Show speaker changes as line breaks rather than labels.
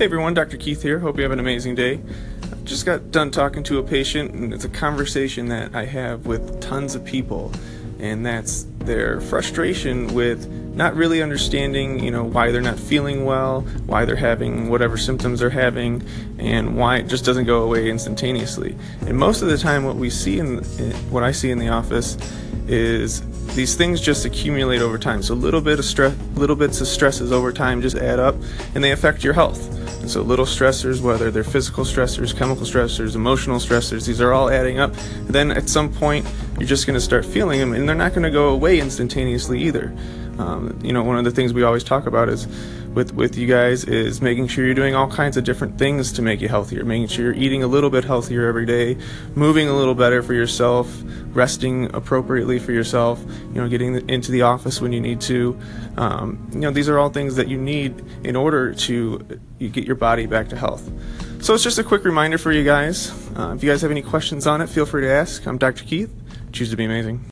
Hey everyone, Dr. Keith here. Hope you have an amazing day. I Just got done talking to a patient, and it's a conversation that I have with tons of people, and that's their frustration with not really understanding, you know, why they're not feeling well, why they're having whatever symptoms they're having, and why it just doesn't go away instantaneously. And most of the time, what we see in what I see in the office is these things just accumulate over time. So little bit of stress, little bits of stresses over time just add up, and they affect your health. So little stressors, whether they're physical stressors, chemical stressors, emotional stressors, these are all adding up. Then at some point, you're just going to start feeling them, and they're not going to go away instantaneously either. Um, you know, one of the things we always talk about is with with you guys is making sure you're doing all kinds of different things to make you healthier, making sure you're eating a little bit healthier every day, moving a little better for yourself, resting appropriately for yourself, you know, getting into the office when you need to. Um, you know, these are all things that you need in order to you get your body back to health. So it's just a quick reminder for you guys. Uh, if you guys have any questions on it, feel free to ask. I'm Dr. Keith. Choose to be amazing.